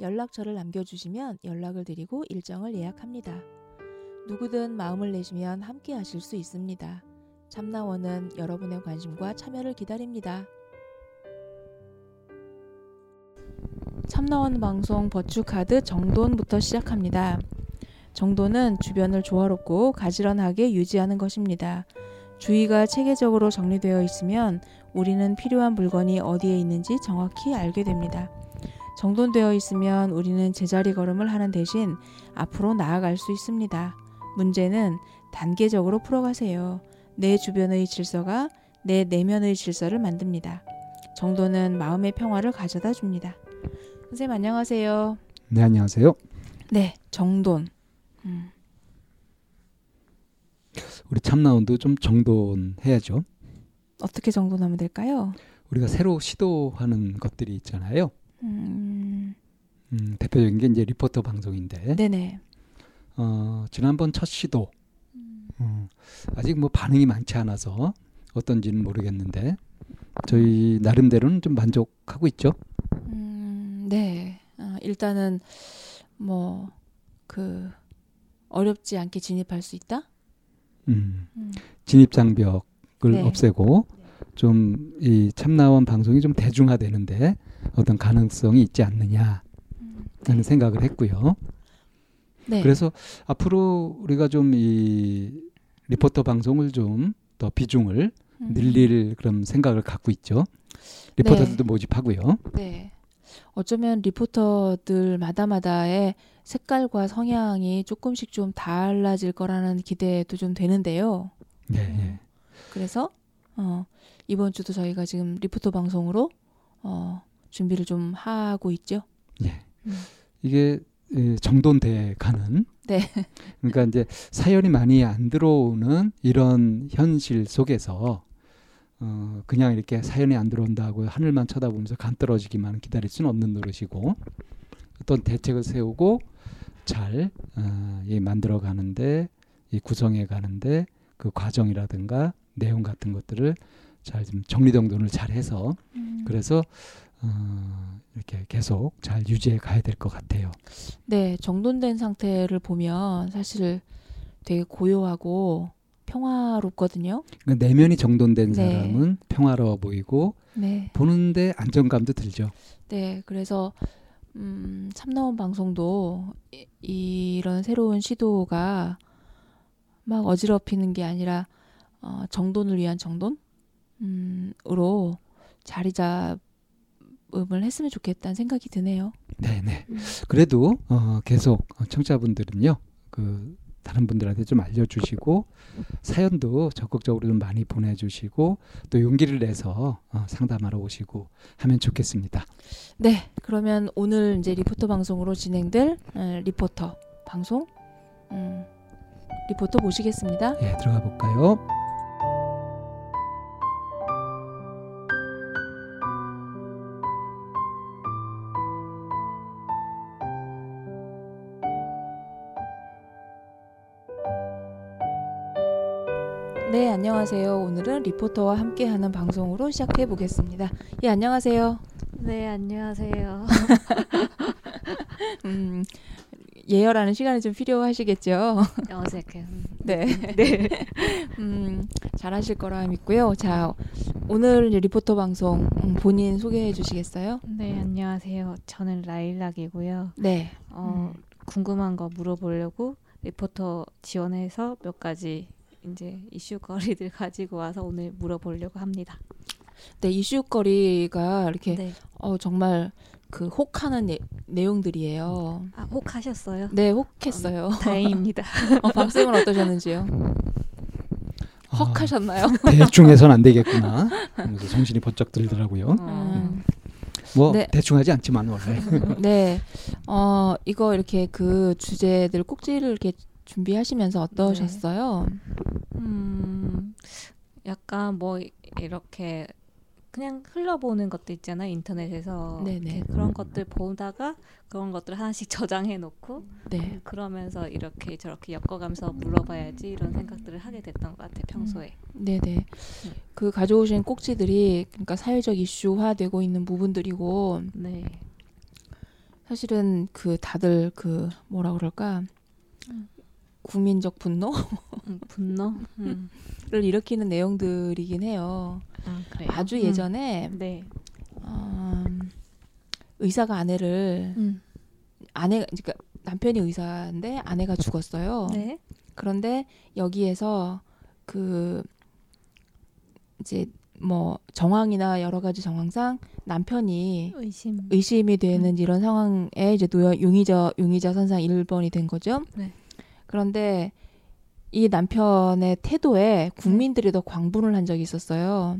연락처를 남겨주시면 연락을 드리고 일정을 예약합니다. 누구든 마음을 내시면 함께 하실 수 있습니다. 참나원은 여러분의 관심과 참여를 기다립니다. 참나원 방송 버추카드 정돈부터 시작합니다. 정돈은 주변을 조화롭고 가지런하게 유지하는 것입니다. 주의가 체계적으로 정리되어 있으면 우리는 필요한 물건이 어디에 있는지 정확히 알게 됩니다. 정돈되어 있으면 우리는 제자리 걸음을 하는 대신 앞으로 나아갈 수 있습니다. 문제는 단계적으로 풀어가세요. 내 주변의 질서가 내 내면의 질서를 만듭니다. 정돈은 마음의 평화를 가져다 줍니다. 선생님 안녕하세요. 네 안녕하세요. 네 정돈. 음. 우리 참나원도 좀 정돈해야죠. 어떻게 정돈하면 될까요? 우리가 새로 시도하는 것들이 있잖아요. 음, 음, 대표적인 게 이제 리포터 방송인데 네네. 어, 지난번 첫 시도 음, 아직 뭐 반응이 많지 않아서 어떤지는 모르겠는데 저희 나름대로는 좀 만족하고 있죠. 음, 네. 아, 일단은 뭐 그 어렵지 않게 진입할 수 있다. 음, 음. 진입 장벽을 네. 없애고 좀 이 참나원 방송이 좀 대중화되는데 어떤 가능성이 있지 않느냐 음, 하는 생각을 했고요. 네. 그래서 앞으로 우리가 좀 이 리포터 방송을 좀 더 비중을 음, 늘릴 그런 생각을 갖고 있죠. 리포터들도 모집하고요. 네. 어쩌면 리포터들 마다마다의 색깔과 성향이 조금씩 좀 달라질 거라는 기대도 좀 되는데요. 예, 예. 그래서 어, 이번 주도 저희가 지금 리포터 방송으로 어, 준비를 좀 하고 있죠. 예. 음. 이게 예, 정돈돼 가는. 네. 그러니까 이제 사연이 많이 안 들어오는 이런 현실 속에서 어, 그냥 이렇게 사연이 안 들어온다고 하늘만 쳐다보면서 간 떨어지기만 기다릴 수는 없는 노릇이고 어떤 대책을 세우고 잘 어, 이 만들어 가는데 이 구성해 가는데 그 과정이라든가 내용 같은 것들을 잘 좀 정리정돈을 잘 해서 음. 그래서 어, 이렇게 계속 잘 유지해 가야 될 것 같아요. 네, 정돈된 상태를 보면 사실 되게 고요하고 평화롭거든요. 그러니까 내면이 정돈된 네. 사람은 평화로워 보이고 네. 보는데 안정감도 들죠. 네, 그래서 음, 참나원 방송도 이, 이런 새로운 시도가 막 어지럽히는 게 아니라 어, 정돈을 위한 정돈? 음, 으로 자리 잡음을 했으면 좋겠다는 생각이 드네요. 네, 네. 음. 그래도 어, 계속 청취자분들은요. 그 다른 분들한테 좀 알려주시고 사연도 적극적으로 좀 많이 보내주시고 또 용기를 내서 어, 상담하러 오시고 하면 좋겠습니다. 네, 그러면 오늘 이제 리포터 방송으로 진행될 에, 리포터 방송 음, 리포터 모시겠습니다. 예, 들어가 볼까요? 안녕하세요. 오늘은 리포터와 함께하는 방송으로 시작해 보겠습니다. 예, 안녕하세요. 네, 안녕하세요. 음, 예열하는 시간이 좀 필요하시겠죠? 어색해. 네. 네. 음, 잘하실 거라 믿고요. 자, 오늘 리포터 방송 음, 본인 소개해 주시겠어요? 네, 안녕하세요. 저는 라일락이고요. 네. 어, 음. 궁금한 거 물어보려고 리포터 지원해서 몇 가지 이제 이슈거리들 가지고 와서 오늘 물어보려고 합니다. 네, 이슈거리가 이렇게 네. 어, 정말 그 혹하는 내, 내용들이에요. 아, 혹하셨어요? 네, 혹했어요. 다행입니다. 어, 박쌤은 어떠셨는지요? 아, 혹하셨나요? 대충 해선 안 되겠구나. 그래서 정신이 번쩍 들더라고요. 어, 음, 뭐 네. 대충 하지 않지만 원래. 네. 어, 이거 이렇게 그 주제들 꼭지를 이렇게 준비하시면서 어떠셨어요? 음, 약간 뭐 이렇게 그냥 흘러보는 것도 있잖아요 인터넷에서 그런 것들 보다가 그런 것들 하나씩 저장해 놓고 네. 그러면서 이렇게 저렇게 엮어가면서 물어봐야지 이런 생각들을 하게 됐던 것 같아요 평소에 네네. 그 가져오신 꼭지들이 그러니까 사회적 이슈화되고 있는 부분들이고 네 사실은 그 다들 그 뭐라 그럴까 음. 국민적 분노를 음, 분노 음. 일으키는 내용들이긴 해요. 아, 그래요? 아주 음. 예전에 네 어, 의사가 아내를 음. 아내 그러니까 남편이 의사인데 아내가 죽었어요. 네 그런데 여기에서 그 이제 뭐 정황이나 여러 가지 정황상 남편이 의심 의심이 되는 이런 상황에 이제 노여 용의자 용의자 선상 1번이 된 거죠. 네. 그런데 이 남편의 태도에 국민들이 더 광분을 한 적이 있었어요.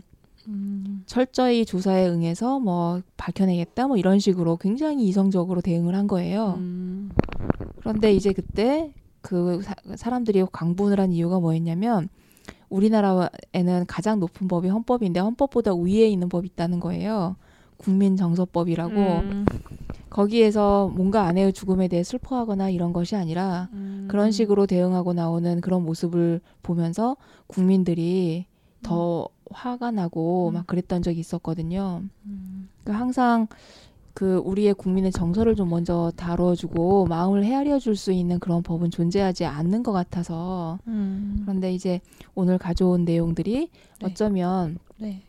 음. 철저히 조사에 응해서 뭐 밝혀내겠다 뭐 이런 식으로 굉장히 이성적으로 대응을 한 거예요. 음. 그런데 이제 그때 그 사, 사람들이 광분을 한 이유가 뭐였냐면 우리나라에는 가장 높은 법이 헌법인데 헌법보다 위에 있는 법이 있다는 거예요. 국민정서법이라고 음. 거기에서 뭔가 아내의 죽음에 대해 슬퍼하거나 이런 것이 아니라 음. 그런 식으로 대응하고 나오는 그런 모습을 보면서 국민들이 더 화가 나고 음. 막 그랬던 적이 있었거든요. 음. 그러니까 항상 그 우리의 국민의 정서를 좀 먼저 다뤄주고 마음을 헤아려 줄 수 있는 그런 법은 존재하지 않는 것 같아서 음. 그런데 이제 오늘 가져온 내용들이 네. 어쩌면 네.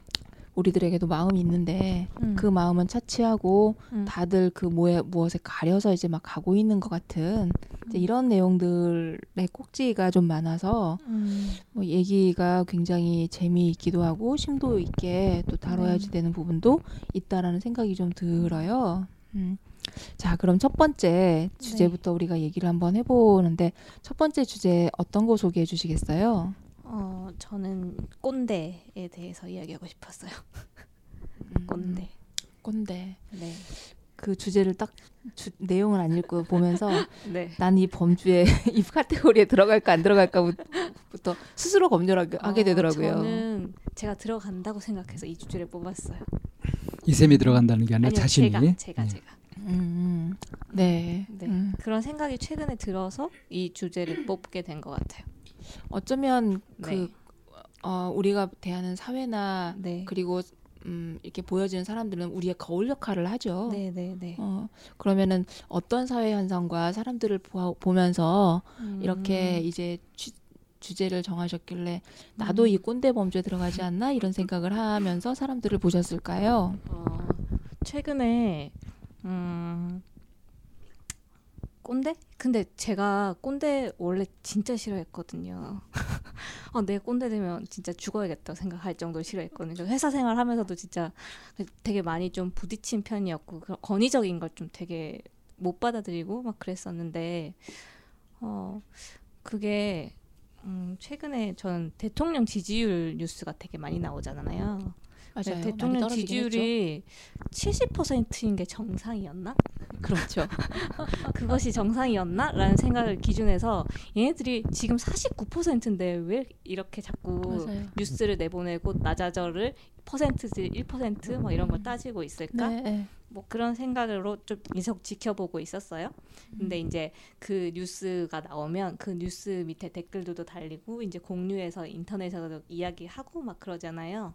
우리들에게도 마음이 있는데 음. 그 마음은 차치하고 음. 다들 그 뭐에 무엇에 가려서 이제 막 가고 있는 것 같은 이제 음. 이런 내용들의 꼭지가 좀 많아서 음. 뭐 얘기가 굉장히 재미있기도 하고 심도 있게 또 다뤄야지 음. 되는 부분도 있다라는 생각이 좀 들어요. 음. 자, 그럼 첫 번째 주제부터 우리가 얘기를 한번 해보는데 첫 번째 주제 어떤 거 소개해 주시겠어요? 어, 저는 꼰대에 대해서 이야기하고 싶었어요. 음, 꼰대. 꼰대. 네. 그 주제를 딱 주, 내용을 안 읽고 보면서 네. 난이 범주에 이 카테고리에 들어갈까 안 들어갈까부터 스스로 검열하게 하게 어, 되더라고요. 저는 제가 들어간다고 생각해서 이 주제를 뽑았어요. 이셈이 들어간다는 게 아니라 아니요, 자신이 제가 제가 네. 제가. 음, 음. 네. 네. 음. 그런 생각이 최근에 들어서 이 주제를 뽑게 된 것 같아요. 어쩌면 네. 그 어, 우리가 대하는 사회나 네. 그리고 음, 이렇게 보여지는 사람들은 우리의 거울 역할을 하죠. 네, 네, 네. 어, 그러면은 어떤 사회 현상과 사람들을 보아, 보면서 음. 이렇게 이제 취, 주제를 정하셨길래 나도 음. 이 꼰대 범죄에 들어가지 않나 이런 생각을 하면서 사람들을 보셨을까요? 어, 최근에 음 꼰대? 근데 제가 꼰대 원래 진짜 싫어했거든요. 아, 내 꼰대 되면 진짜 죽어야겠다 생각할 정도로 싫어했거든요. 회사 생활하면서도 진짜 되게 많이 좀 부딪힌 편이었고 그 권위적인 걸 좀 되게 못 받아들이고 막 그랬었는데 어 그게 음, 최근에 전 대통령 지지율 뉴스가 되게 많이 나오잖아요. 맞아요. 네, 대통령 많이 떨어지긴 했죠. 지지율이 70%인 게 정상이었나? 그렇죠. 그것이 정상이었나? 라는 생각을 기준해서 얘네들이 지금 49%인데 왜 이렇게 자꾸 맞아요. 뉴스를 내보내고 나자저를 퍼센트지 1%막 이런 걸 따지고 있을까? 네, 네. 뭐 그런 생각으로 좀 계속 지켜보고 있었어요. 근데 이제 그 뉴스가 나오면 그 뉴스 밑에 댓글들도 달리고 이제 공유해서 인터넷에서도 이야기하고 막 그러잖아요.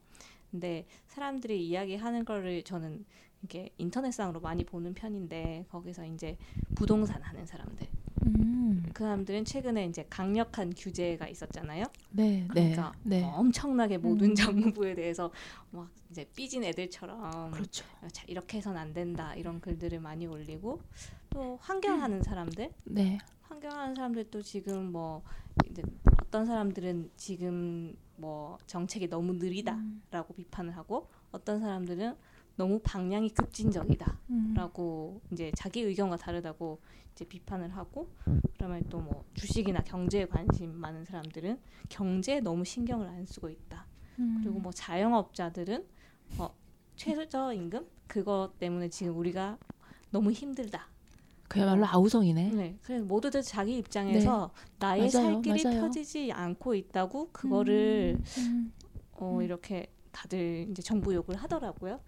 근데 사람들이 이야기하는 거를 저는 이렇게 인터넷상으로 많이 보는 편인데 거기서 이제 부동산 하는 사람들 음, 그 사람들은 최근에 이제 강력한 규제가 있었잖아요. 네, 네, 그러니까 네. 엄청나게 모든 음. 정부에 대해서 막 이제 삐진 애들처럼 그렇죠. 자, 이렇게 해선 안 된다 이런 글들을 많이 올리고 또 환경하는 사람들 네, 환경하는 사람들도 지금 뭐 이제 어떤 사람들은 지금 뭐 정책이 너무 느리다라고 음. 비판을 하고 어떤 사람들은 너무 방향이 급진적이다라고 음. 이제 자기 의견과 다르다고 이제 비판을 하고 그러면 또 뭐 주식이나 경제에 관심 많은 사람들은 경제에 너무 신경을 안 쓰고 있다. 음. 그리고 뭐 자영업자들은 어, 최저 임금 그거 때문에 지금 우리가 너무 힘들다. 그야말로 아우성이네. 네, 그래서 모두들 자기 입장에서 나의 맞아요, 살 길이 맞아요. 펴지지 않고 있다고 그거를 음, 어, 음. 이렇게 다들 이제 정부 욕을 하더라고요.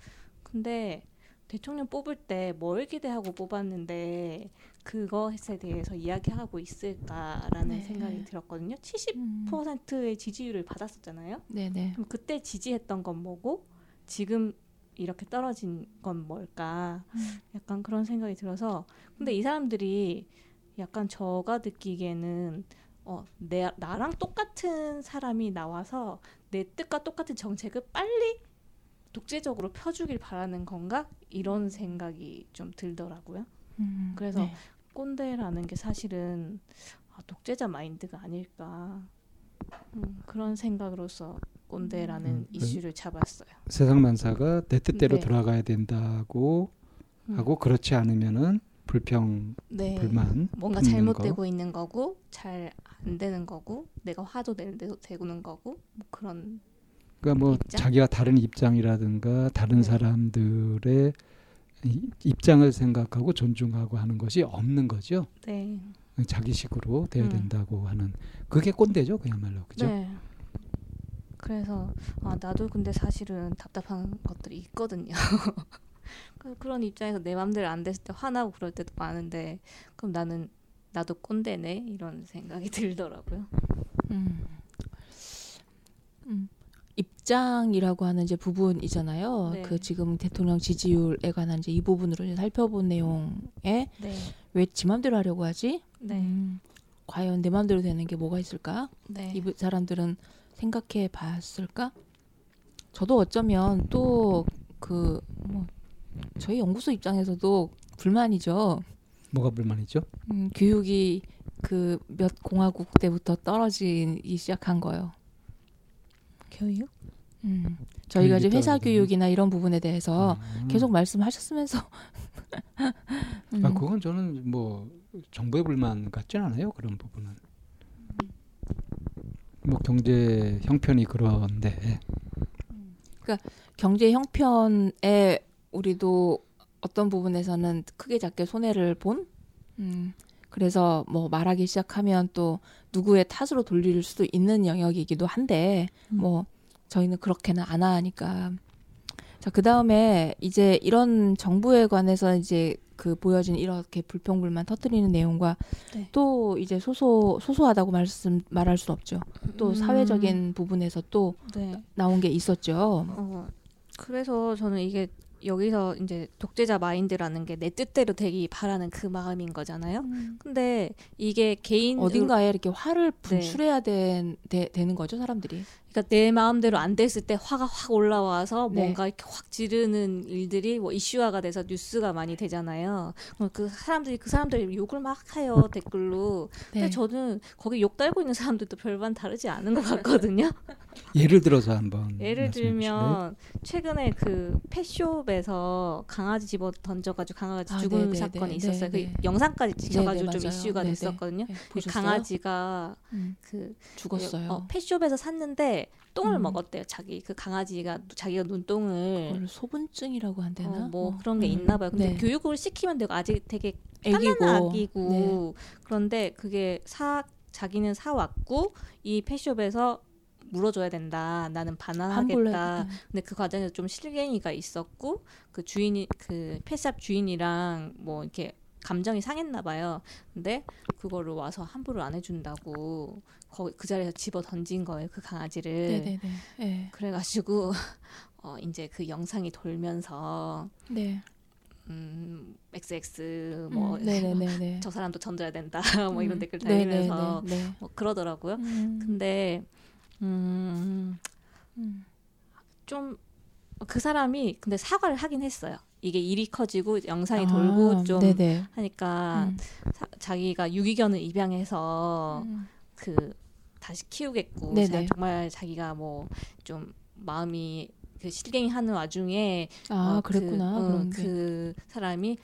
근데 대통령 뽑을 때 뭘 기대하고 뽑았는데 그것에 대해서 이야기하고 있을까라는 네. 생각이 들었거든요. 음. 70%의 지지율을 받았었잖아요. 네네. 그럼 그때 지지했던 건 뭐고 지금 이렇게 떨어진 건 뭘까? 음. 약간 그런 생각이 들어서 근데 이 사람들이 약간 저가 느끼기에는 어, 내 나랑 똑같은 사람이 나와서 내 뜻과 똑같은 정책을 빨리 독재적으로 펴주길 바라는 건가 이런 생각이 좀 들더라고요. 음, 그래서 네. 꼰대라는 게 사실은 아, 독재자 마인드가 아닐까 음, 그런 생각으로서 꼰대라는 음, 그- 이슈를 잡았어요. 세상 만사가 내 뜻대로 네. 돌아가야 된다고 음. 하고 그렇지 않으면은 불평 네. 불만 뭔가 있는 잘못되고 거. 있는 거고 잘 안 되는 거고 내가 화도 낼 때도 되고는 거고 뭐 그런 그러니까 뭐 입장? 자기가 다른 입장이라든가 다른 네. 사람들의 이- 입장을 생각하고 존중하고 하는 것이 없는 거죠. 네. 자기식으로 돼야 음. 된다고 하는 그게 꼰대죠, 그야말로 그죠? 네. 그래서 아 나도 근데 사실은 답답한 것들이 있거든요. 그- 그런 입장에서 내 맘대로 안 됐을 때 화나고 그럴 때도 많은데 그럼 나는 나도 꼰대네 이런 생각이 들더라고요. 음. 음. 입장이라고 하는 이제 부분이잖아요. 네. 그 지금 대통령 지지율에 관한 이제 이 부분으로 이제 살펴본 내용에 네. 왜지 맘대로 하려고 하지? 네. 음, 과연 내 맘대로 되는 게 뭐가 있을까? 네. 이 부- 사람들은 생각해 봤을까? 저도 어쩌면 또 그 뭐 저희 연구소 입장에서도 불만이죠. 뭐가 불만이죠? 음, 교육이 그 몇 공화국 때부터 떨어지기 시작한 거요. 교육? 음, 저희가 교육이 이제 회사 떨어지는. 교육이나 이런 부분에 대해서 음. 계속 말씀하셨으면서 음, 아 그건 저는 뭐 정부의 불만 같진 않아요 그런 부분은. 뭐 경제 형편이 그런데 경제 형편에 우리도 어떤 부분에서는 크게 작게 손해를 본. 음, 그래서 뭐 말하기 시작하면 또 누구의 탓으로 돌릴 수도 있는 영역이기도 한데 음. 뭐 저희는 그렇게는 안 하니까. 자, 그 다음에 이제 이런 정부에 관해서 이제 그 보여진 이렇게 불평불만 터뜨리는 내용과 네. 또 이제 소소 소소하다고 말씀 말할 수 없죠. 또 음, 사회적인 부분에서 또 네. 나온 게 있었죠. 어, 그래서 저는 이게 여기서 이제 독재자 마인드라는 게 내 뜻대로 되기 바라는 그 마음인 거잖아요. 근데 이게 개인 어딘가에 이렇게 화를 네. 분출해야 된, 되, 는 거죠 사람들이. 그러니까 내 마음대로 안 됐을 때 화가 확 올라와서 네. 뭔가 이렇게 확 지르는 일들이 뭐 이슈화가 돼서 뉴스가 많이 되잖아요. 그럼 그 사람들이 그 사람들이 욕을 막 해요 댓글로. 네. 근데 저는 거기 욕 달고 있는 사람들도 별반 다르지 않은 것 같거든요. 예를 들어서 한번 예를? 들면 최근에 그 펫숍에서 강아지 집어 던져가지고 강아지 아, 죽은 네, 네, 사건이 네, 있었어요. 네, 네. 그 영상까지 찍혀가지고 네, 좀 맞아요. 이슈가 네, 네. 됐었거든요. 네, 그 보셨어요? 강아지가 음, 그 죽었어요. 어, 펫숍에서 샀는데 똥을 음. 먹었대요. 자기 그 강아지가 자기가 눈똥을 소분증이라고 안 되나? 어, 뭐 어, 그런 게 음, 있나 봐요. 근데 네. 교육을 시키면 되고 아직 되게 애기고. 까만 아기고 네. 그런데 그게 사 자기는 사 왔고 이 펫숍에서 물어줘야 된다. 나는. 반환하겠다. 음. 근데 그 과정에서 좀 실갱이가 있었고 그 주인이 그 펫샵 주인이랑 뭐 이렇게 감정이 상했나 봐요. 근데 그거를 와서 환불을 안 해준다고 거기 그 자리에서 집어 던진 거예요. 그 강아지를. 네. 그래가지고 어 이제 그 영상이 돌면서 네. 음 XX 뭐 음, 네네네네. 저 사람도 던져야 된다 뭐 이런 음, 댓글 달리면서 네. 뭐 그러더라고요. 음, 근데 음. 음. 좀 그 사람이 근데 사과를 하긴 했어요. 이게 일이 커지고 영상이 아, 돌고 좀 네네. 하니까 음. 사- 자기가 유기견을 입양해서 음. 그 다시 키우겠고 정말 자기가 뭐 좀 마음이 그 실갱이 하는 와중에 아 어, 그랬구나. 그, 어. 그 사람이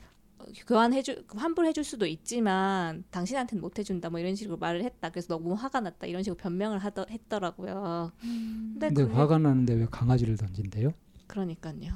교환해주 환불해줄 수도 있지만 당신한테는 못 해준다 뭐 이런 식으로 말을 했다. 그래서 너무 화가 났다 이런 식으로 변명을 하더 했더라고요. 음. 근데 근데 그게- 화가 나는데 왜 강아지를 던진대요? 그러니까요.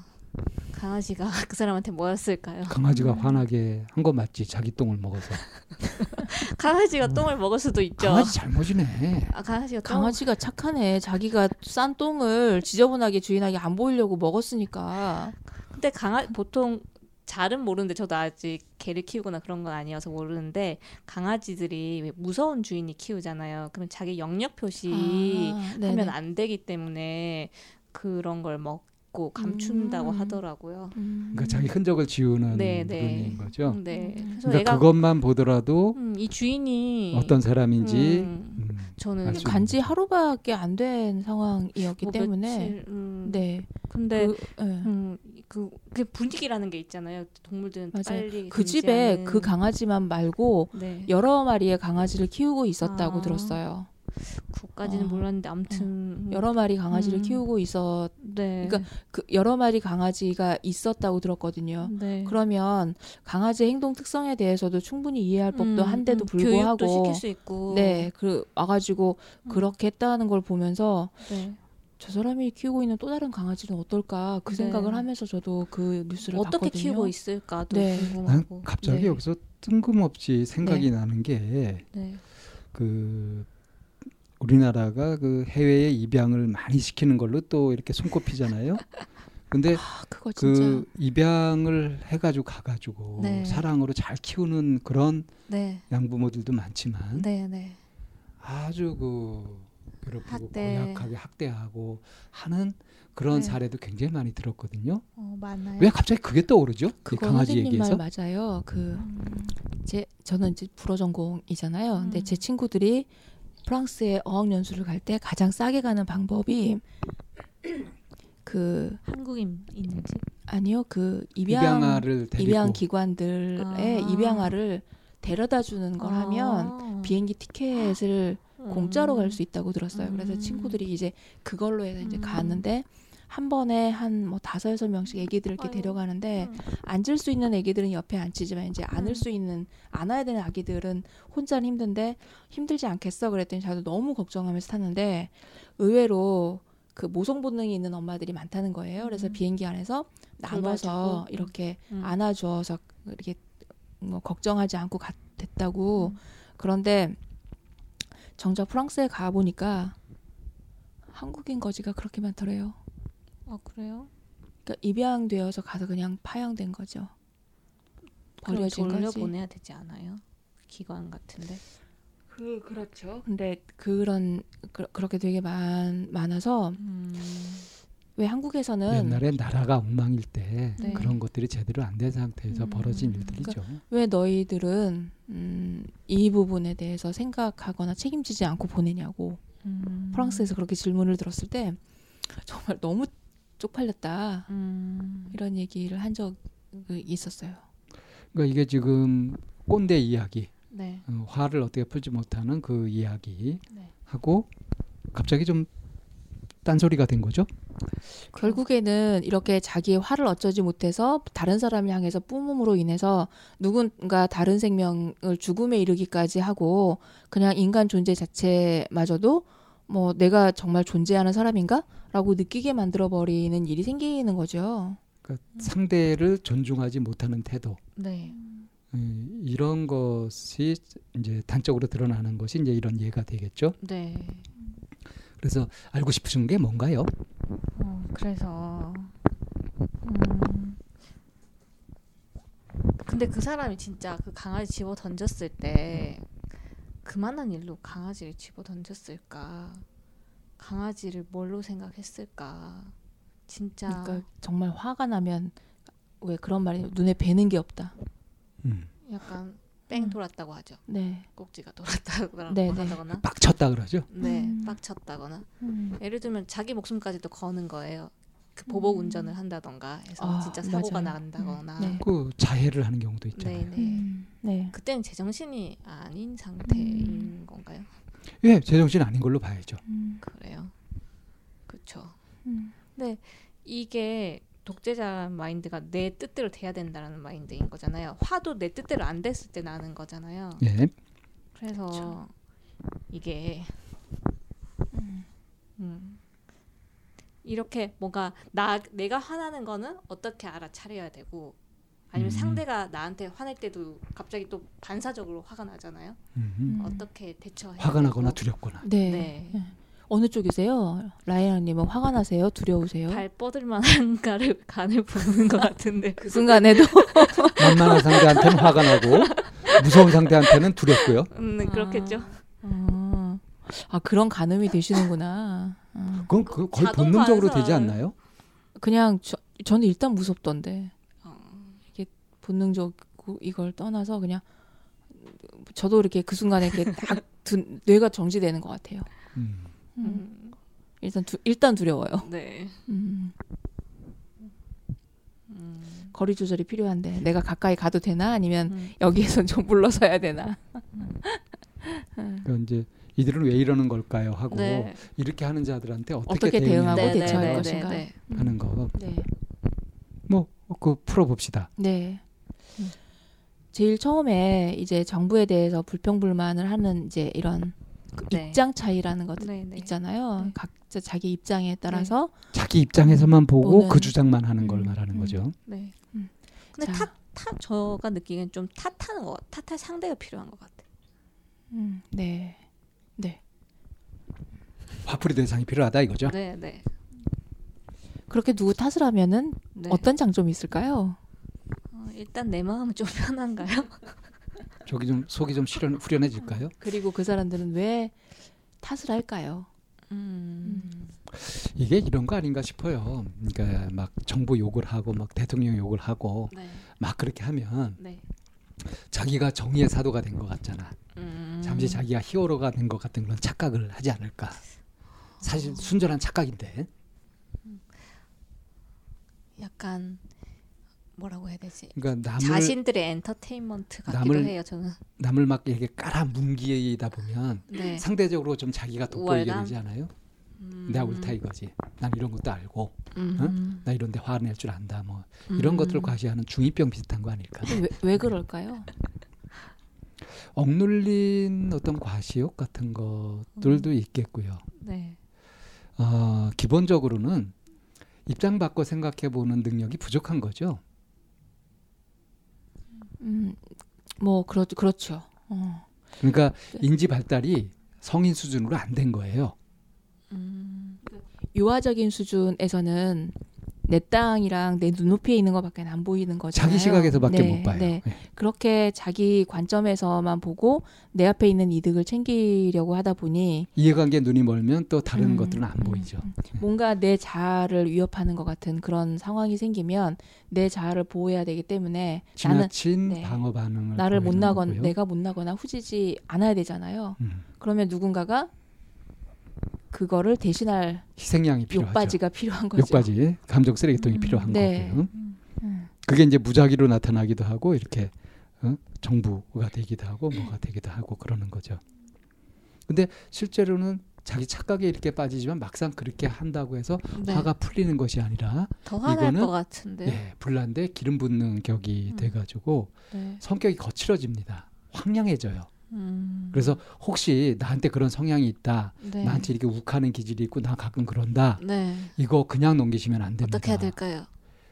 강아지가 그 사람한테 뭐였을까요? 강아지가 음. 화나게 한 거 맞지? 자기 똥을 먹어서. 강아지가 똥을 먹을 수도 있죠. 강아지 잘못이네. 아, 강아지가 똥- 강아지가 착하네. 자기가 싼 똥을 지저분하게 주인에게 안 보이려고 먹었으니까. 근데 강아 보통 잘은 모르는데 저도 아직 개를 키우거나 그런 건 아니어서 모르는데 강아지들이 왜 무서운 주인이 키우잖아요. 그럼 자기 영역 표시 아. 하면 안 되기 때문에 그런 걸 먹 고 감춘다고 음. 하더라고요. 음. 그러니까 자기 흔적을 지우는 네, 네. 부분인 거죠. 네. 음. 그래서 그러니까 그것만 보더라도 음, 이 주인이 어떤 사람인지 음, 음, 저는 간지 하루밖에 안 된 상황이었기 뭐 때문에 며칠, 음, 네. 근데 그, 네. 음, 그, 그 분위기라는 게 있잖아요. 동물들은 맞아요. 빨리 그 집에 금지하는- 그 강아지만 말고 네. 여러 마리의 강아지를 키우고 있었다고 아. 들었어요. 그까지는 어. 몰랐는데 아무튼 여러 마리 강아지를 음. 키우고 있었 네. 그러니까 그 여러 마리 강아지가 있었다고 들었거든요. 네. 그러면 강아지의 행동 특성에 대해서도 충분히 이해할 법도 음, 한데도 음, 불구하고 교육도 시킬 수 있고 네, 그 와가지고 음. 그렇게 했다는 걸 보면서 네. 저 사람이 키우고 있는 또 다른 강아지는 어떨까 그 네. 생각을 하면서 저도 그 뉴스를 어떻게 봤거든요. 키우고 있을까도 네. 난 궁금하고 갑자기 네. 여기서 뜬금없이 생각이 나는 네. 게그 우리나라가 그 해외에 입양을 많이 시키는 걸로 또 이렇게 손꼽히잖아요. 근데 아, 그거 진짜 그 입양을 해가지고 가가지고 네. 사랑으로 잘 키우는 그런 네. 양부모들도 많지만 네, 네. 아주 그 괴롭히고 학대. 고약하게 학대하고 하는 그런 네. 사례도 굉장히 많이 들었거든요. 어, 많아요. 왜 갑자기 그게 떠오르죠? 이 그거 강아지 선생님 얘기에서 말 맞아요. 그 음, 제 저는 이제 불어 전공이잖아요. 근데 음. 제 친구들이 프랑스에 어학 연수를 갈 때 가장 싸게 가는 방법이 그 한국인 있는지 아니요 그 입양 입양아를 데리고 입양 기관들의 아. 입양아를 데려다 주는 걸 하면 아. 비행기 티켓을 음. 공짜로 갈 수 있다고 들었어요. 그래서 음. 친구들이 이제 그걸로 해서 이제 음. 갔는데 한 번에 한 뭐 다섯 여섯 명씩 애기들 이렇게 아유. 데려가는데 음. 앉을 수 있는 애기들은 옆에 앉히지만 이제 안을 음. 수 있는 안아야 되는 아기들은 혼자는 힘든데 힘들지 않겠어 그랬더니 저도 너무 걱정하면서 탔는데 의외로 그 모성 본능이 있는 엄마들이 많다는 거예요. 그래서 음. 비행기 안에서 나눠서. 이렇게 음. 안아주어서 이렇게 뭐 걱정하지 않고 갔, 됐다고 음. 그런데 정작 프랑스에 가 보니까 한국인 거지가 그렇게 많더래요. 아 그래요? 그러니까 입양되어서 가서 그냥 파양된 거죠. 버려진 거지. 돌려보내야 되지 않아요? 기관 같은데. 그 그렇죠. 근데 그런 그, 그렇게 되게 많 많아서 음. 왜 한국에서는 옛날에 나라가 엉망일 때 네. 그런 것들이 제대로 안 된 상태에서 음. 벌어진 일들이죠. 왜 너희들은 음, 이 부분에 대해서 생각하거나 책임지지 않고 보내냐고 음. 프랑스에서 그렇게 질문을 들었을 때 정말 너무 쪽팔렸다 음. 이런 얘기를 한 적이 있었어요. 그러니까 이게 지금 꼰대 이야기, 네. 어, 화를 어떻게 풀지 못하는 그 이야기 네. 하고 갑자기 좀 딴소리가 된 거죠. 결국에는 이렇게 자기의 화를 어쩌지 못해서 다른 사람을 향해서 뿜음으로 인해서 누군가 다른 생명을 죽음에 이르기까지 하고 그냥 인간 존재 자체마저도 뭐 내가 정말 존재하는 사람인가라고 느끼게 만들어 버리는 일이 생기는 거죠. 그러니까 상대를 존중하지 못하는 태도 네. 음, 이런 것이 이제 단적으로 드러나는 것이 이제 이런 예가 되겠죠. 네. 그래서 알고 싶으신 게 뭔가요? 어, 그래서 음. 근데 그 사람이 진짜 그 강아지 집어 던졌을 때 그만한 일로 강아지를 집어 던졌을까? 강아지를 뭘로 생각했을까? 진짜 그러니까 정말 화가 나면 왜 그런 말이 눈에 뵈는 게 없다. 음, 약간 뺑 음. 돌았다고 하죠. 네. 꼭지가 돌았다거나 네, 네. 빡쳤다 그러죠. 네, 음. 빡쳤다거나 음. 예를 들면 자기 목숨까지도 거는 거예요. 그 보복 음. 운전을 한다던가 해서 아, 진짜 사고가 맞아요. 난다거나 음, 네. 그 자해를 하는 경우도 있잖아요. 네, 네. 음. 네. 그때는 제정신이 아닌 상태인 음. 건가요? 예, 제정신 아닌 걸로 봐야죠. 음. 그래요. 그렇죠. 음. 이게 독재자 마인드가 내 뜻대로 돼야 된다라는 마인드인 거잖아요. 화도 내 뜻대로 안 됐을 때 나는 거잖아요. 예, 그래서 그쵸. 이게 음. 음, 이렇게 뭔가 나 내가 화나는 거는 어떻게 알아차려야 되고 아니면 음. 상대가 나한테 화낼 때도 갑자기 또 반사적으로 화가 나잖아요. 음. 음. 어떻게 대처해야 화가 나거나. 두렵거나. 네. 네. 어느 쪽이세요? 라이언님은 화가 나세요? 두려우세요? 발 뻗을 만한가를 간을 보는 것 같은데 그 순간에도 만만한 상대한테는 화가 나고 무서운 상대한테는 두렵고요. 음, 네, 그렇겠죠. 어. 아 그런 가늠이 되시는구나. 어. 그건 그 거의 본능적으로 반사. 되지 않나요? 그냥 저, 저는 일단 무섭던데 어. 본능적이고 이걸 떠나서 그냥 저도 이렇게 그 순간에 이렇게 딱 두, 뇌가 정지되는 것 같아요. 음. 음. 음, 일단 두, 일단 두려워요. 네. 음. 음, 거리 조절이 필요한데 내가 가까이 가도 되나 아니면 음. 여기에서 좀 물러서야 되나? 그러니까 이제 이들은 왜 이러는 걸까요? 하고 네. 이렇게 하는 자들한테 어떻게, 어떻게 대응하고 대응하고 네, 대처할 네, 것인가? 네, 하는 거. 네. 뭐그 풀어봅시다. 네. 제일 처음에 이제 정부에 대해서 불평불만을 하는 이제 이런 그 네. 입장 차이라는 것 네, 네. 있잖아요. 네. 각자 자기 입장에 따라서 자기 입장에서만 보고 보는- 그 주장만 하는 걸 음, 말하는 음. 거죠. 네. 음. 근데 자. 탓, 탓 저가 느끼기엔 좀 탓하는 것 같아. 탓할 상대가 필요한 것 같아. 음, 네. 네. 화풀이 대상이 필요하다 이거죠. 네, 네. 그렇게 누구 탓을 하면은 네. 어떤 장점이 있을까요? 어, 일단 내 마음은 좀 편한가요? 저기 좀 속이 좀 실현, 후련해질까요? 그리고 그 사람들은 왜 탓을 할까요? 음. 이게 이런 거 아닌가 싶어요. 그러니까 막 정부 욕을 하고 막 대통령 욕을 하고 네. 막 그렇게 하면 네. 자기가 정의의 사도가 된 것 같잖아. 음. 잠시 자기가 히어로가 된 것 같은 그런 착각을 하지 않을까. 사실 순전한 착각인데. 약간 뭐라고 해야 되지? 그러니까 남을 자신들의 엔터테인먼트 같기도 남을- 해요. 저는. 남을 막 이렇게 깔아뭉기다 보면 네. 상대적으로 좀 자기가 돋보이게? 되지 않아요? 음. 내가 옳다 이거지. 난 이런 것도 알고 음. 나 이런데 화낼 줄 안다. 뭐 이런 음. 것들을 과시하는 중이병 비슷한 거 아닐까? 왜, 왜 그럴까요? 억눌린 어떤 과시욕 같은 것들도 있겠고요. 네. 어, 기본적으로는 입장 바꿔 생각해 보는 능력이 부족한 거죠. 음, 뭐 그렇 그렇죠. 어. 그러니까 네. 인지 발달이 성인 수준으로 안 된 거예요. 음. 유아적인 수준에서는 내 땅이랑 내 눈높이에 있는 것밖에 안 보이는 거잖아요. 자기 시각에서밖에 네, 못 봐요. 네. 네. 그렇게 자기 관점에서만 보고 내 앞에 있는 이득을 챙기려고 하다 보니 이해관계 눈이 멀면 또 다른 음, 것들은 안 음, 보이죠. 뭔가 내 자아를 위협하는 것 같은 그런 상황이 생기면 내 자아를 보호해야 되기 때문에 나는 지나친 네. 방어 반응을 나를 못 나건 거고요. 내가 못 나거나 후지지 않아야 되잖아요. 음, 그러면 누군가가 그거를 대신할 희생양이 필요하죠. 욕바지가 필요한 거죠. 욕바지, 감정 쓰레기통이 음, 필요한 네. 거고요. 음. 그게 이제 무작위로 나타나기도 하고 이렇게 어? 정부가 되기도 하고 뭐가 되기도 하고 그러는 거죠. 근데 실제로는 자기 착각에 이렇게 빠지지만 막상 그렇게 한다고 해서 네. 화가 풀리는 것이 아니라 더 화날 이거는- 것 같은데. 예, 불난데 기름 붓는 격이 음. 돼가지고 네. 성격이 거칠어집니다. 황량해져요. 음. 그래서 혹시 나한테 그런 성향이 있다, 네. 나한테 이렇게 욱하는 기질이 있고 나 가끔 그런다. 네. 이거 그냥 넘기시면 안 됩니다. 어떻게 해야 될까요?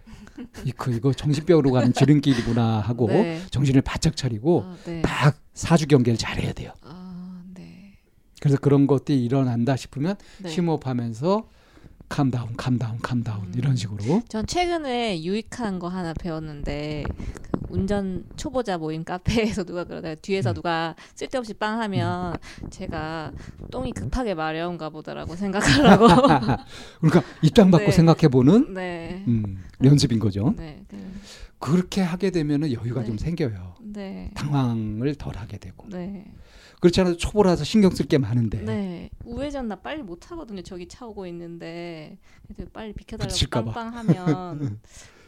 이, 그, 이거 정신병으로 가는 지름길이구나 하고 네. 정신을 바짝 차리고 어, 네. 딱 사주 경계를 잘해야 돼요. 아, 네. 그래서 그런 것들이 일어난다 싶으면 네. 심호흡하면서 캄다운, 캄다운, 캄다운 음. 이런 식으로 전 최근에 유익한 거 하나 배웠는데 그 운전 초보자 모임 카페에서 누가 그러다가 뒤에서 음. 누가 쓸데없이 빵 하면 제가 똥이 급하게 마려운가 보다라고 생각하라고. 그러니까 입장 바꿔 네. 생각해 보는 네. 음, 연습인 거죠. 네. 그, 그렇게 하게 되면 여유가 네. 좀 생겨요. 네. 당황을 덜 하게 되고 네. 그렇지 않아도 초보라서 신경 쓸 게 많은데 네. 우회전 나 빨리 못 하거든요. 저기 차 오고 있는데 빨리 비켜달라고. 빵빵하면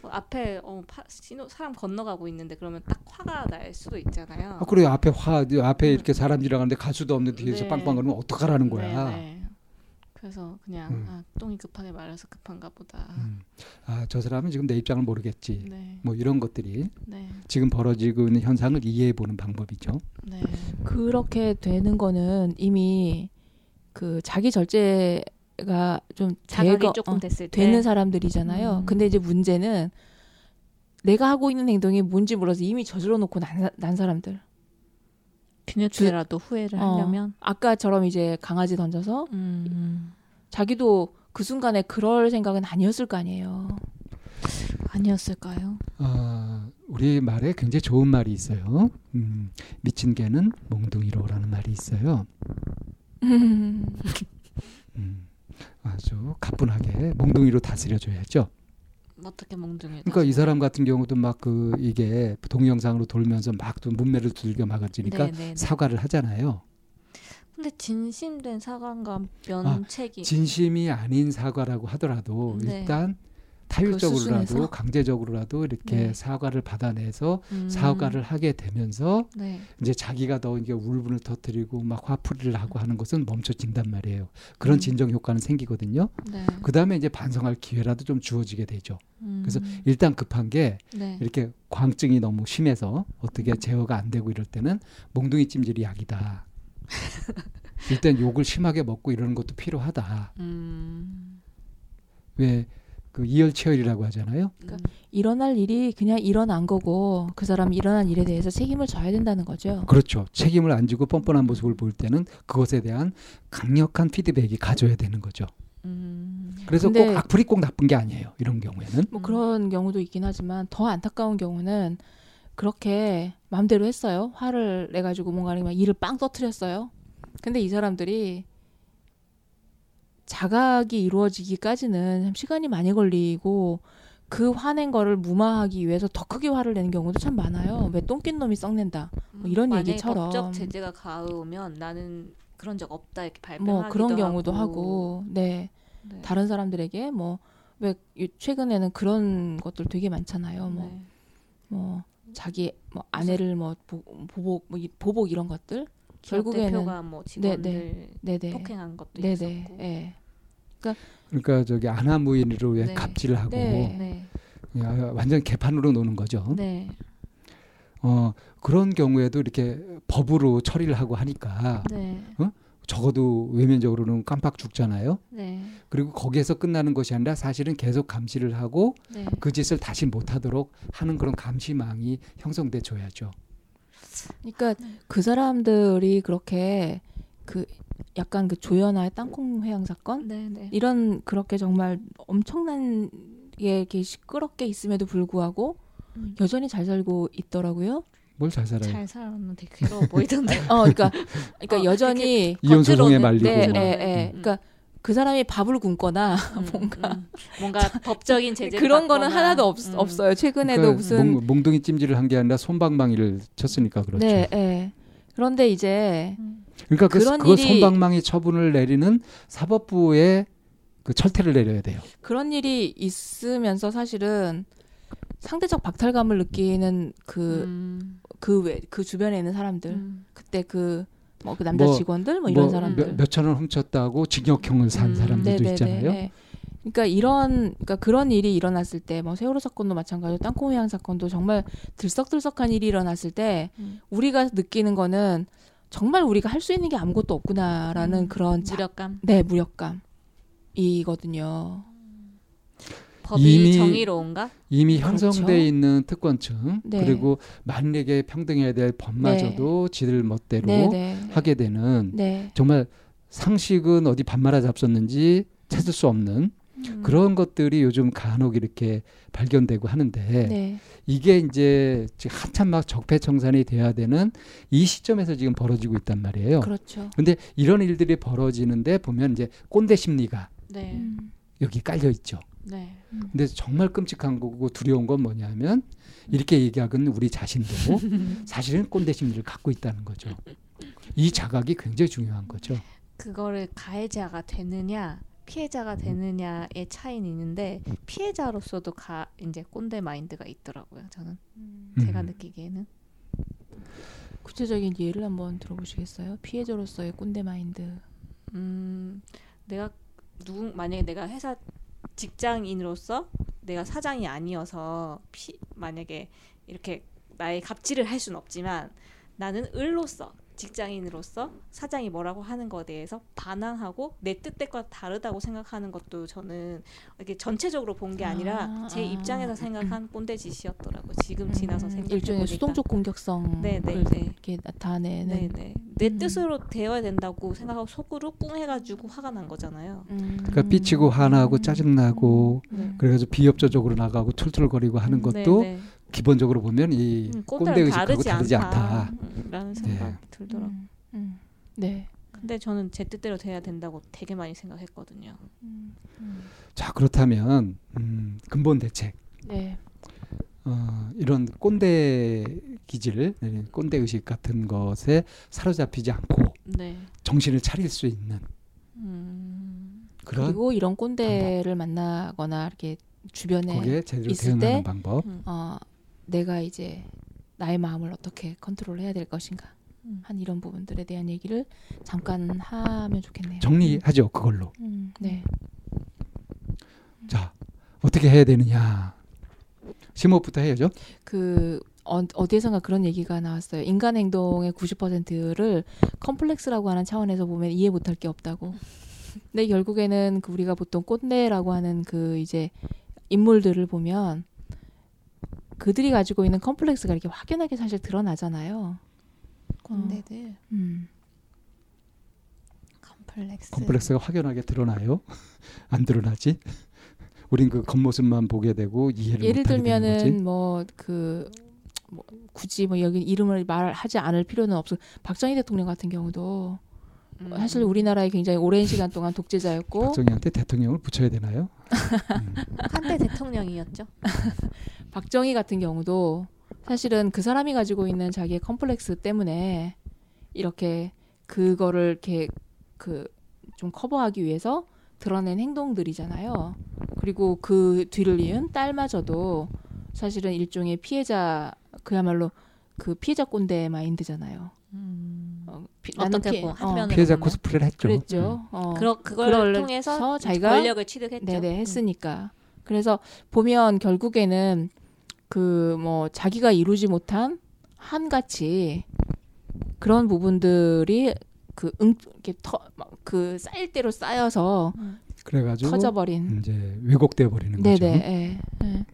어, 앞에 어, 파, 신호, 사람 건너가고 있는데 그러면 딱 화가 날 수도 있잖아요. 아, 그래 앞에 화 앞에 음. 이렇게 사람 지나가는데 가수도 없는 뒤에서 네. 빵빵 거리면 어떡하라는 거야. 네, 네. 그래서 그냥 음. 아, 똥이 급하게 말라서 급한가 보다. 음. 아, 저 사람은 지금 내 입장을 모르겠지. 네. 뭐 이런 것들이 네. 지금 벌어지고 있는 현상을 이해해 보는 방법이죠. 네. 그렇게 되는 거는 이미 그 자기 절제 자기가 좀 자각이 제거 조금 어, 됐을 때 되는 사람들이잖아요. 음. 근데 이제 문제는 내가 하고 있는 행동이 뭔지 몰라서 이미 저질러 놓고 난, 사- 난 사람들. 그녀라도 후회를 어, 하려면 아까처럼 이제 강아지 던져서 음, 자기도 그 순간에 그럴 생각은 아니었을 거 아니에요. 아니었을까요? 어, 우리 말에 굉장히 좋은 말이 있어요. 음, 미친 개는 몽둥이로라는 말이 있어요. 음, 아주 가뿐하게 몽둥이로 다스려줘야죠. 어떻게 몽둥이? 그러니까 이 사람 같은 경우도 막 그 이게 동영상으로 돌면서 막 또 문매를 두들겨 막아지니까 네, 네, 네. 사과를 하잖아요. 근데 진심된 사과인가 아, 면책이 진심이 아닌 사과라고 하더라도 네. 일단 그 타율적으로라도 수순에서? 강제적으로라도 이렇게 네. 사과를 받아내서 음, 사과를 하게 되면서 네. 이제 자기가 더 이게 울분을 터뜨리고 막 화풀이를 하고 하는 것은 멈춰진단 말이에요. 그런 음. 진정 효과는 생기거든요. 네. 그 다음에 이제 반성할 기회라도 좀 주어지게 되죠. 음, 그래서 일단 급한 게 네. 이렇게 광증이 너무 심해서 어떻게 제어가 안 되고 이럴 때는 몽둥이 찜질이 약이다. 일단 욕을 심하게 먹고 이러는 것도 필요하다. 음, 왜 그 이열치열이라고 하잖아요. 그러니까 일어날 일이 그냥 일어난 거고 그 사람이 일어난 일에 대해서 책임을 져야 된다는 거죠. 그렇죠. 책임을 안 지고 뻔뻔한 모습을 볼 때는 그것에 대한 강력한 피드백이 가져야 되는 거죠. 음, 그래서 꼭 악플이 꼭 나쁜 게 아니에요. 이런 경우에는. 뭐 음. 그런 경우도 있긴 하지만 더 안타까운 경우는 그렇게 마음대로 했어요. 화를 내 가지고 뭔가 막 일을 빵 터트렸어요. 근데 이 사람들이 자각이 이루어지기까지는 참 시간이 많이 걸리고 그 화낸 거를 무마하기 위해서 더 크게 화를 내는 경우도 참 많아요. 왜 똥낀 놈이 썩낸다. 뭐 이런 만약에 얘기처럼. 법적 제재가 가오면 나는 그런 적 없다 이렇게 발표하기도 뭐 그런 경우도 하고, 하고, 네 네. 다른 사람들에게 뭐 왜 최근에는 그런 것들 되게 많잖아요. 뭐 네. 뭐 자기 뭐 아내를 뭐 보, 보복 뭐 이- 보복 이런 것들 결국에는- 대표가 뭐 직원들 네네 폭행한 것도 네네 있었고 예 그러니까 저기 아나무인으로 왜 네. 갑질하고 네. 네. 야, 완전 개판으로 노는 거죠. 네. 어, 그런 경우에도 이렇게 법으로 처리를 하고 하니까 네. 적어도 외면적으로는 깜빡 죽잖아요. 네. 그리고 거기에서 끝나는 것이 아니라 사실은 계속 감시를 하고 네. 그 짓을 다시 못하도록 하는 그런 감시망이 형성돼 줘야죠. 그러니까 그 사람들이 그렇게 그 약간 그 조연아의 땅콩 회항 사건 네. 네. 이런 그렇게 정말 엄청난 게 이렇게 시끄럽게 있음에도 불구하고 음. 여전히 잘 살고 있더라고요. 뭘 잘 살아요. 잘 살았는데 괴로워 보이던데. 어, 그러니까 그러니까 어, 여전히 이혼 소송에 말리고 네, 뭐. 예, 예. 음. 그러니까 그 사람이 밥을 굶거나 음, 뭔가 음. 뭔가 법적인 제재 그런 거는 하나도 없, 음. 없어요. 최근에도 그러니까 무슨 몽, 몽둥이 찜질을 한 게 아니라 손방망이를 쳤으니까 그렇죠. 네, 예. 그런데 이제 음. 그러니까 그, 그런 그거 일이- 손방망이 처분을 내리는 사법부에 그 철퇴를 내려야 돼요. 그런 일이 있으면서 사실은 상대적 박탈감을 느끼는 그 음. 그외그 주변에 있는 사람들 음. 그때 그 뭐 그 남자 뭐- 직원들 뭐 이런 뭐 사람들 몇, 몇천 원 훔쳤다고 징역형을 산 음, 사람들도 네네네. 있잖아요. 네. 그러니까 이런 그러니까 그런 일이 일어났을 때 뭐 세월호 사건도 마찬가지로 땅콩 회항 사건도 정말 들썩들썩한 일이 일어났을 때 음. 우리가 느끼는 거는 정말 우리가 할 수 있는 게 아무것도 없구나라는 음. 그런 자, 무력감. 네 무력감이거든요. 법이 이미- 정의로운가? 이미 그렇죠. 형성돼 있는 특권층 네. 그리고 만약에 평등해야 될 법마저도 지들 멋대로 네네. 하게 되는 네. 정말 상식은 어디 반말아 잡섰는지 찾을 수 없는 음. 그런 것들이 요즘 간혹 이렇게 발견되고 하는데 네. 이게 이제 지금 한참 막 적폐청산이 돼야 되는 이 시점에서 지금 벌어지고 있단 말이에요. 그렇죠. 근데 이런 일들이 벌어지는데 보면 이제 꼰대 심리가 네. 음. 여기 깔려 있죠. 네. 근데 정말 끔찍한 거고 두려운 건 뭐냐면 이렇게 얘기하는 우리 자신도 사실은 꼰대 심리를 갖고 있다는 거죠. 이 자각이 굉장히 중요한 거죠. 그거를 가해자가 되느냐 피해자가 되느냐의 차이는 있는데 피해자로서도 가 이제 꼰대 마인드가 있더라고요. 저는 제가 음. 느끼기에는 구체적인 예를 한번 들어보시겠어요? 피해자로서의 꼰대 마인드. 음 내가 누구 만약에 내가 회사 직장인으로서 내가 사장이 아니어서 피 만약에 이렇게 나의 갑질을 할 수는 없지만 나는 을로서 직장인으로서 사장이 뭐라고 하는 거에 대해서 반항하고 내 뜻과 다르다고 생각하는 것도 저는 이게 전체적으로 본 게 아니라 아, 제 아, 입장에서 아. 생각한 꼰대 짓이었더라고요. 지금 지나서 음, 생각해 일종의 보니까. 수동적 공격성을 네, 네, 네. 이렇게 나타내는. 네네 내 음. 뜻으로 되어야 된다고 생각하고 속으로 꿍 해가지고 화가 난 거잖아요. 음. 그러니까 삐치고 화나고 짜증나고 네. 그래가지고 비협조적으로 나가고 툴툴거리고 하는 것도 네네. 기본적으로 보면 이 음, 꼰대 의식하고 다르지 않다. 음, 라는 생각이 네. 들더라고요. 음, 음. 네. 근데 저는 제 뜻대로 돼야 된다고 되게 많이 생각했거든요. 음, 음. 자 그렇다면 음, 근본 대책 네. 어, 이런 꼰대 기질, 네, 꼰대 의식 같은 것에 사로잡히지 않고 네. 정신을 차릴 수 있는 음, 그런 그리고 이런 꼰대를 만나거나 이렇게 주변에 거기에 제대로 있을 대응하는 때 방법. 음, 어, 내가 이제 나의 마음을 어떻게 컨트롤해야 될 것인가 음. 한 이런 부분들에 대한 얘기를 잠깐 하면 좋겠네요. 정리하죠 그걸로. 음, 네. 자 어떻게 해야 되느냐. 심호흡부터 해야죠. 그 어, 어디에선가 그런 얘기가 나왔어요. 인간 행동의 90%를 컴플렉스라고 하는 차원에서 보면 이해 못할 게 없다고. 근데 결국에는 그 우리가 보통 꼰대라고 하는 그 이제 인물들을 보면 그들이 가지고 있는 컴플렉스가 이렇게 확연하게 사실 드러나잖아요. 꼰대들 음. 컴플렉스. 컴플렉스가 확연하게 드러나요. 안 드러나지? 우린 그 겉모습만 보게 되고 이해를 예를. 들면은 뭐그 뭐 굳이 뭐 여기 이름을 말하지 않을 필요는 없어. 박정희 대통령 같은 경우도 음. 사실 우리나라에 굉장히 오랜 시간 동안 독재자였고 박정희한테 대통령을 붙여야 되나요? 음. 한때 대통령이었죠. 박정희 같은 경우도 사실은 그 사람이 가지고 있는 자기의 컴플렉스 때문에 이렇게 그거를 이렇게 그 좀 커버하기 위해서 드러낸 행동들이잖아요. 그리고 그 뒤를 이은 딸마저도 사실은 일종의 피해자 그야말로 그 피해자 꼰대 마인드잖아요. 어, 피, 어떻게 피해- 보- 어, 한면으로 피해자 보면? 코스프레를 했죠. 그랬죠. 어. 그러, 그걸 그걸 통해서 자기가 권력을 취득했죠. 네네 했으니까 그래서 보면 결국에는 그 뭐 자기가 이루지 못한 한같이 그런 부분들이 그 응 이렇게 터 그 쌓일 대로 쌓여서 그래가지고 터져버린 이제 왜곡돼 버리는 네네 거죠. 예, 예.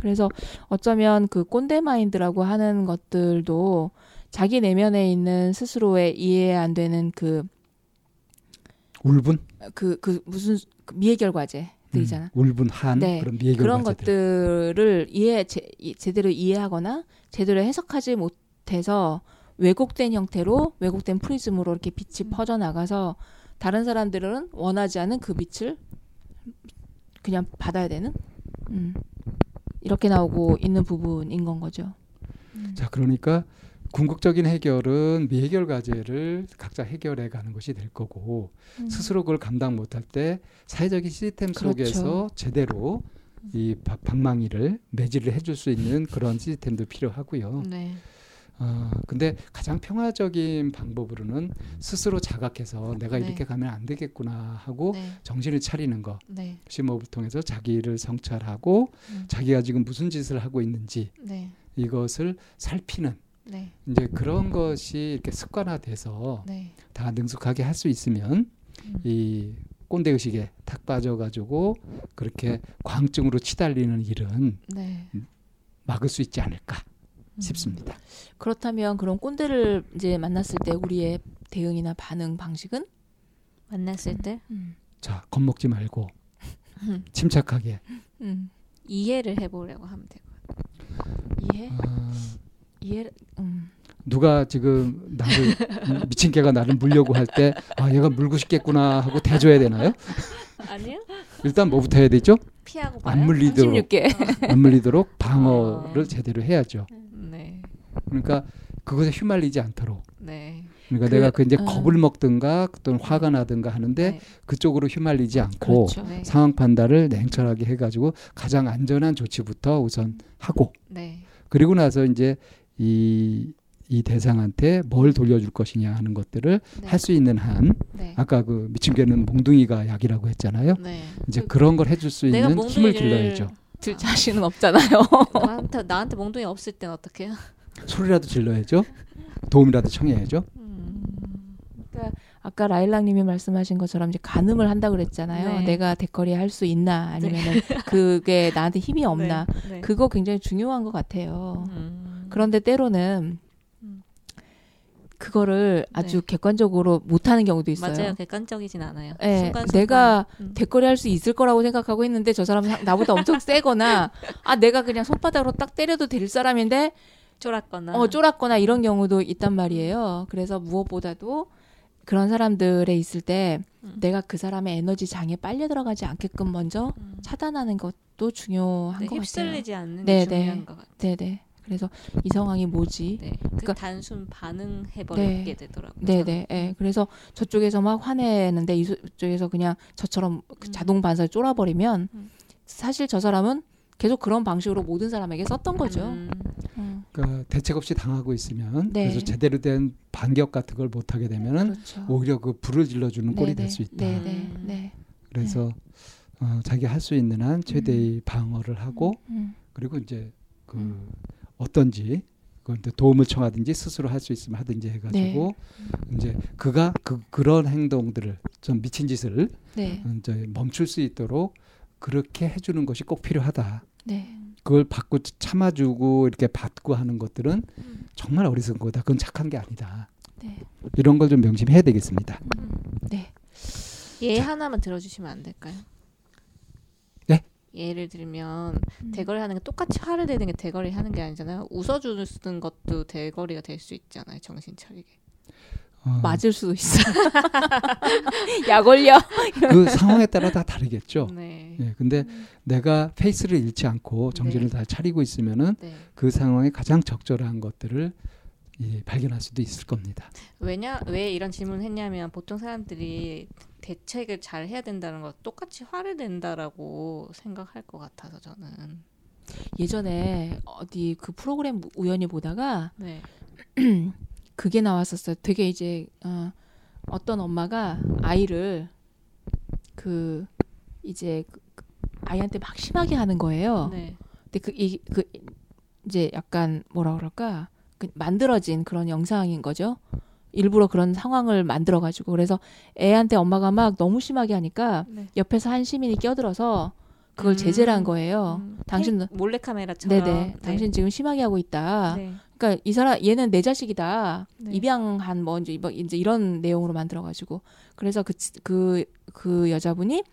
그래서 어쩌면 그 꼰대 마인드라고 하는 것들도 자기 내면에 있는 스스로의 이해 안 되는 그 울분, 그, 그 무슨 그 미해결 과제 들이잖아. 음, 울분, 한 네, 그런 미해결 그런 과제들. 것들을 이해 제, 이- 제대로 이해하거나 제대로 해석하지 못해서 왜곡된 형태로 왜곡된 프리즘으로 이렇게 빛이 음. 퍼져 나가서 다른 사람들은 원하지 않은 그 빛을 그냥 받아야 되는 음. 이렇게 나오고 있는 부분인 건 거죠. 자, 그러니까 궁극적인 해결은 미해결 과제를 각자 해결해 가는 것이 될 거고 음. 스스로 그걸 감당 못할 때 사회적인 시스템 그렇죠. 속에서 제대로 이 바- 방망이를 매질을 해줄 수 있는 그런 시스템도 필요하고요. 네. 어, 근데 가장 평화적인 방법으로는 스스로 자각해서 내가 네. 이렇게 가면 안 되겠구나 하고 네. 정신을 차리는 것. 네. 심호흡을 통해서 자기를 성찰하고 음. 자기가 지금 무슨 짓을 하고 있는지 네. 이것을 살피는 네. 이제 그런 것이 이렇게 습관화돼서 네. 다 능숙하게 할 수 있으면 음. 이 꼰대 의식에 탁 빠져가지고 그렇게 광증으로 치달리는 일은 네. 막을 수 있지 않을까 음. 싶습니다. 그렇다면 그런 꼰대를 이제 만났을 때 우리의 대응이나 반응 방식은 만났을 때 음. 자 겁먹지 말고 침착하게 음. 이해를 해보려고 하면 돼요. 이해 어, 이해 음. 누가 지금 나를 음, 미친 개가 나를 물려고 할 때 아 얘가 물고 싶겠구나 하고 대줘야 되나요? 아니요? 일단 뭐부터 해야 되죠? 피하고 봐요. 안 물리도록 36개. 안 물리도록 방어를 어. 제대로 해야죠. 네. 그러니까 그것에 휘말리지 않도록. 네. 그러니까 그, 내가 그 이제 어. 겁을 먹든가 또는 화가 나든가 하는데 네. 그쪽으로 휘말리지 않고 그렇죠. 네. 상황 판단을 냉철하게 해가지고 가장 안전한 조치부터 우선 하고 네. 그리고 나서 이제 이, 이 대상한테 뭘 돌려줄 것이냐 하는 것들을 네. 할수 있는 한 네. 아까 그 미친 개는 몽둥이가 약이라고 했잖아요. 네. 이제 그런 걸 해줄 수 있는 힘을 길러야죠. 들 자신은 없잖아요. 나한테 나한테 몽둥이 없을 땐 어떻게 해요? 소리라도 질러야죠. 도움이라도 청해야죠. 음. 아까 라일락님이 말씀하신 것처럼 이제 가늠을 한다 그랬잖아요. 네. 내가 대거리 할 수 있나 아니면은 그게 나한테 힘이 없나 네. 네. 그거 굉장히 중요한 것 같아요. 음. 그런데 때로는 음. 그거를 아주 네. 객관적으로 못하는 경우도 있어요. 맞아요. 객관적이진 않아요. 예, 순간순간. 내가 음. 대거리 할 수 있을 거라고 생각하고 했는데 저 사람은 사- 나보다 엄청 세거나 아 내가 그냥 손바닥으로 딱 때려도 될 사람인데 쫄았거나 어 쫄았거나 이런 경우도 있단 말이에요. 그래서 무엇보다도 그런 사람들에 있을 때 음. 내가 그 사람의 에너지 장에 빨려 들어가지 않게끔 먼저 음. 차단하는 것도 중요한 네, 것 같아요. 휩쓸리지 않는 네, 게 중요한 네. 것 같아요. 네네. 그래서 이 상황이 뭐지? 네. 그 그러니까- 단순 반응해버리게 네. 되더라고요. 네네. 예. 그래서 저쪽에서 막 화내는데 이쪽에서 그냥 저처럼 그 음. 자동 반사를 쫄아버리면 음. 사실 저 사람은 계속 그런 방식으로 모든 사람에게 썼던 거죠. 음. 음. 그러니까 대책 없이 당하고 있으면 네. 그래서 제대로 된 반격 같은 걸 못 하게 되면은 그렇죠. 오히려 그 불을 질러주는 꼴이 네네. 될수 있다. 네네. 음. 네. 그래서 어, 자기 할 수 있는 한 최대의 방어를 하고 음. 그리고 이제 그 음. 어떤지 그한테 도움을 청하든지 스스로 할 수 있으면 하든지 해가지고 네. 이제 그가 그 그런 행동들을 좀 미친 짓을 네. 이제 멈출 수 있도록 그렇게 해주는 것이 꼭 필요하다. 네. 그걸 받고 참아주고 이렇게 받고 하는 것들은 음. 정말 어리석은 거다. 그건 착한 게 아니다. 네. 이런 걸 좀 명심해야 되겠습니다. 네. 예 하나만 들어주시면 안 될까요? 네? 예를 들면 음. 대거리 하는 게 똑같이 화를 내는 게 대거리 하는 게 아니잖아요. 웃어주는 것도 대거리가 될 수 있잖아요. 정신 차리게. 어, 맞을 수도 있어. 약 올려. 그 상황에 따라 다 다르겠죠. 네. 예, 근데 내가 페이스를 잃지 않고 정신을 네. 다 차리고 있으면은 네. 그 상황에 가장 적절한 것들을 예, 발견할 수도 있을 겁니다. 왜냐 왜 이런 질문을 했냐면 보통 사람들이 대책을 잘 해야 된다는 거 똑같이 화를 낸다라고 생각할 것 같아서 저는 예전에 어디 그 프로그램 우연히 보다가 네. 그게 나왔었어요. 되게 이제 어, 어떤 엄마가 아이를 그 이제 그- 그 아이한테 막 심하게 하는 거예요. 네. 근데 그, 이, 그 이제 약간 뭐라 그럴까 그 만들어진 그런 영상인 거죠. 일부러 그런 상황을 만들어 가지고 그래서 애한테 엄마가 막 너무 심하게 하니까 네. 옆에서 한 시민이 끼어들어서 그걸 음. 제재를 한 거예요. 음, 당신 테- 몰래 카메라처럼 네네, 당신 지금 심하게 하고 있다. 네. 그러니까 이 사람 얘는 내 자식이다. 네. 입양한 뭐 이제 뭐 이제 이런 내용으로 만들어 가지고 그래서 그 그 그 여자분이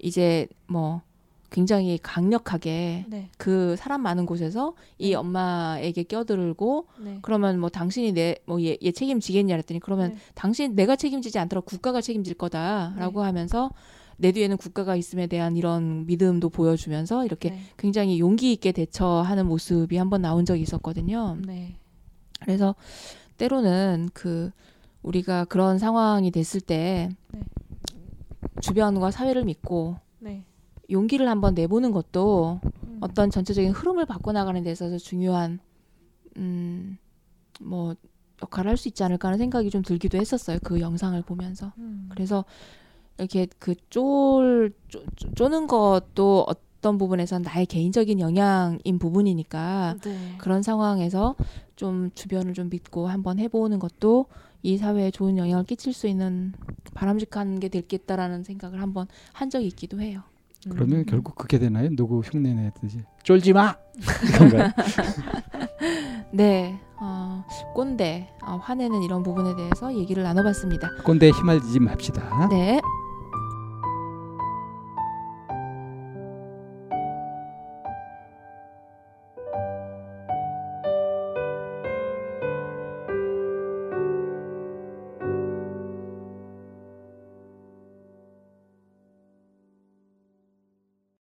이제 뭐 굉장히 강력하게 네. 그 사람 많은 곳에서 이 네. 엄마에게 껴들고 네. 그러면 뭐 당신이 내뭐얘 얘 책임지겠냐 그랬더니 그러면 네. 당신 내가 책임지지 않더라도 국가가 책임질 거다라고 하면서 내 뒤에는 국가가 있음에 대한 이런 믿음도 보여주면서 이렇게 네. 굉장히 용기 있게 대처하는 모습이 한번 나온 적이 있었거든요. 네. 그래서 때로는 그 우리가 그런 상황이 됐을 때 네. 주변과 사회를 믿고 네. 용기를 한번 내보는 것도 음. 어떤 전체적인 흐름을 바꿔나가는 데 있어서 중요한 음 뭐 역할을 할 수 있지 않을까 하는 생각이 좀 들기도 했었어요. 그 영상을 보면서. 음. 그래서 이렇게 그 쫄 쪼는 것도 어떤 부분에선 나의 개인적인 영향인 부분이니까 네. 그런 상황에서 좀 주변을 좀 믿고 한번 해보는 것도 이 사회에 좋은 영향을 끼칠 수 있는 바람직한 게 될겠다라는 생각을 한번 한 적이 있기도 해요. 그러면 음. 결국 그렇게 되나요? 누구 흉내 내듯이 쫄지 마. 이건가요? 네, 어, 꼰대, 어, 화내는 이런 부분에 대해서 얘기를 나눠봤습니다. 꼰대 에 휘말리지 맙시다. 네.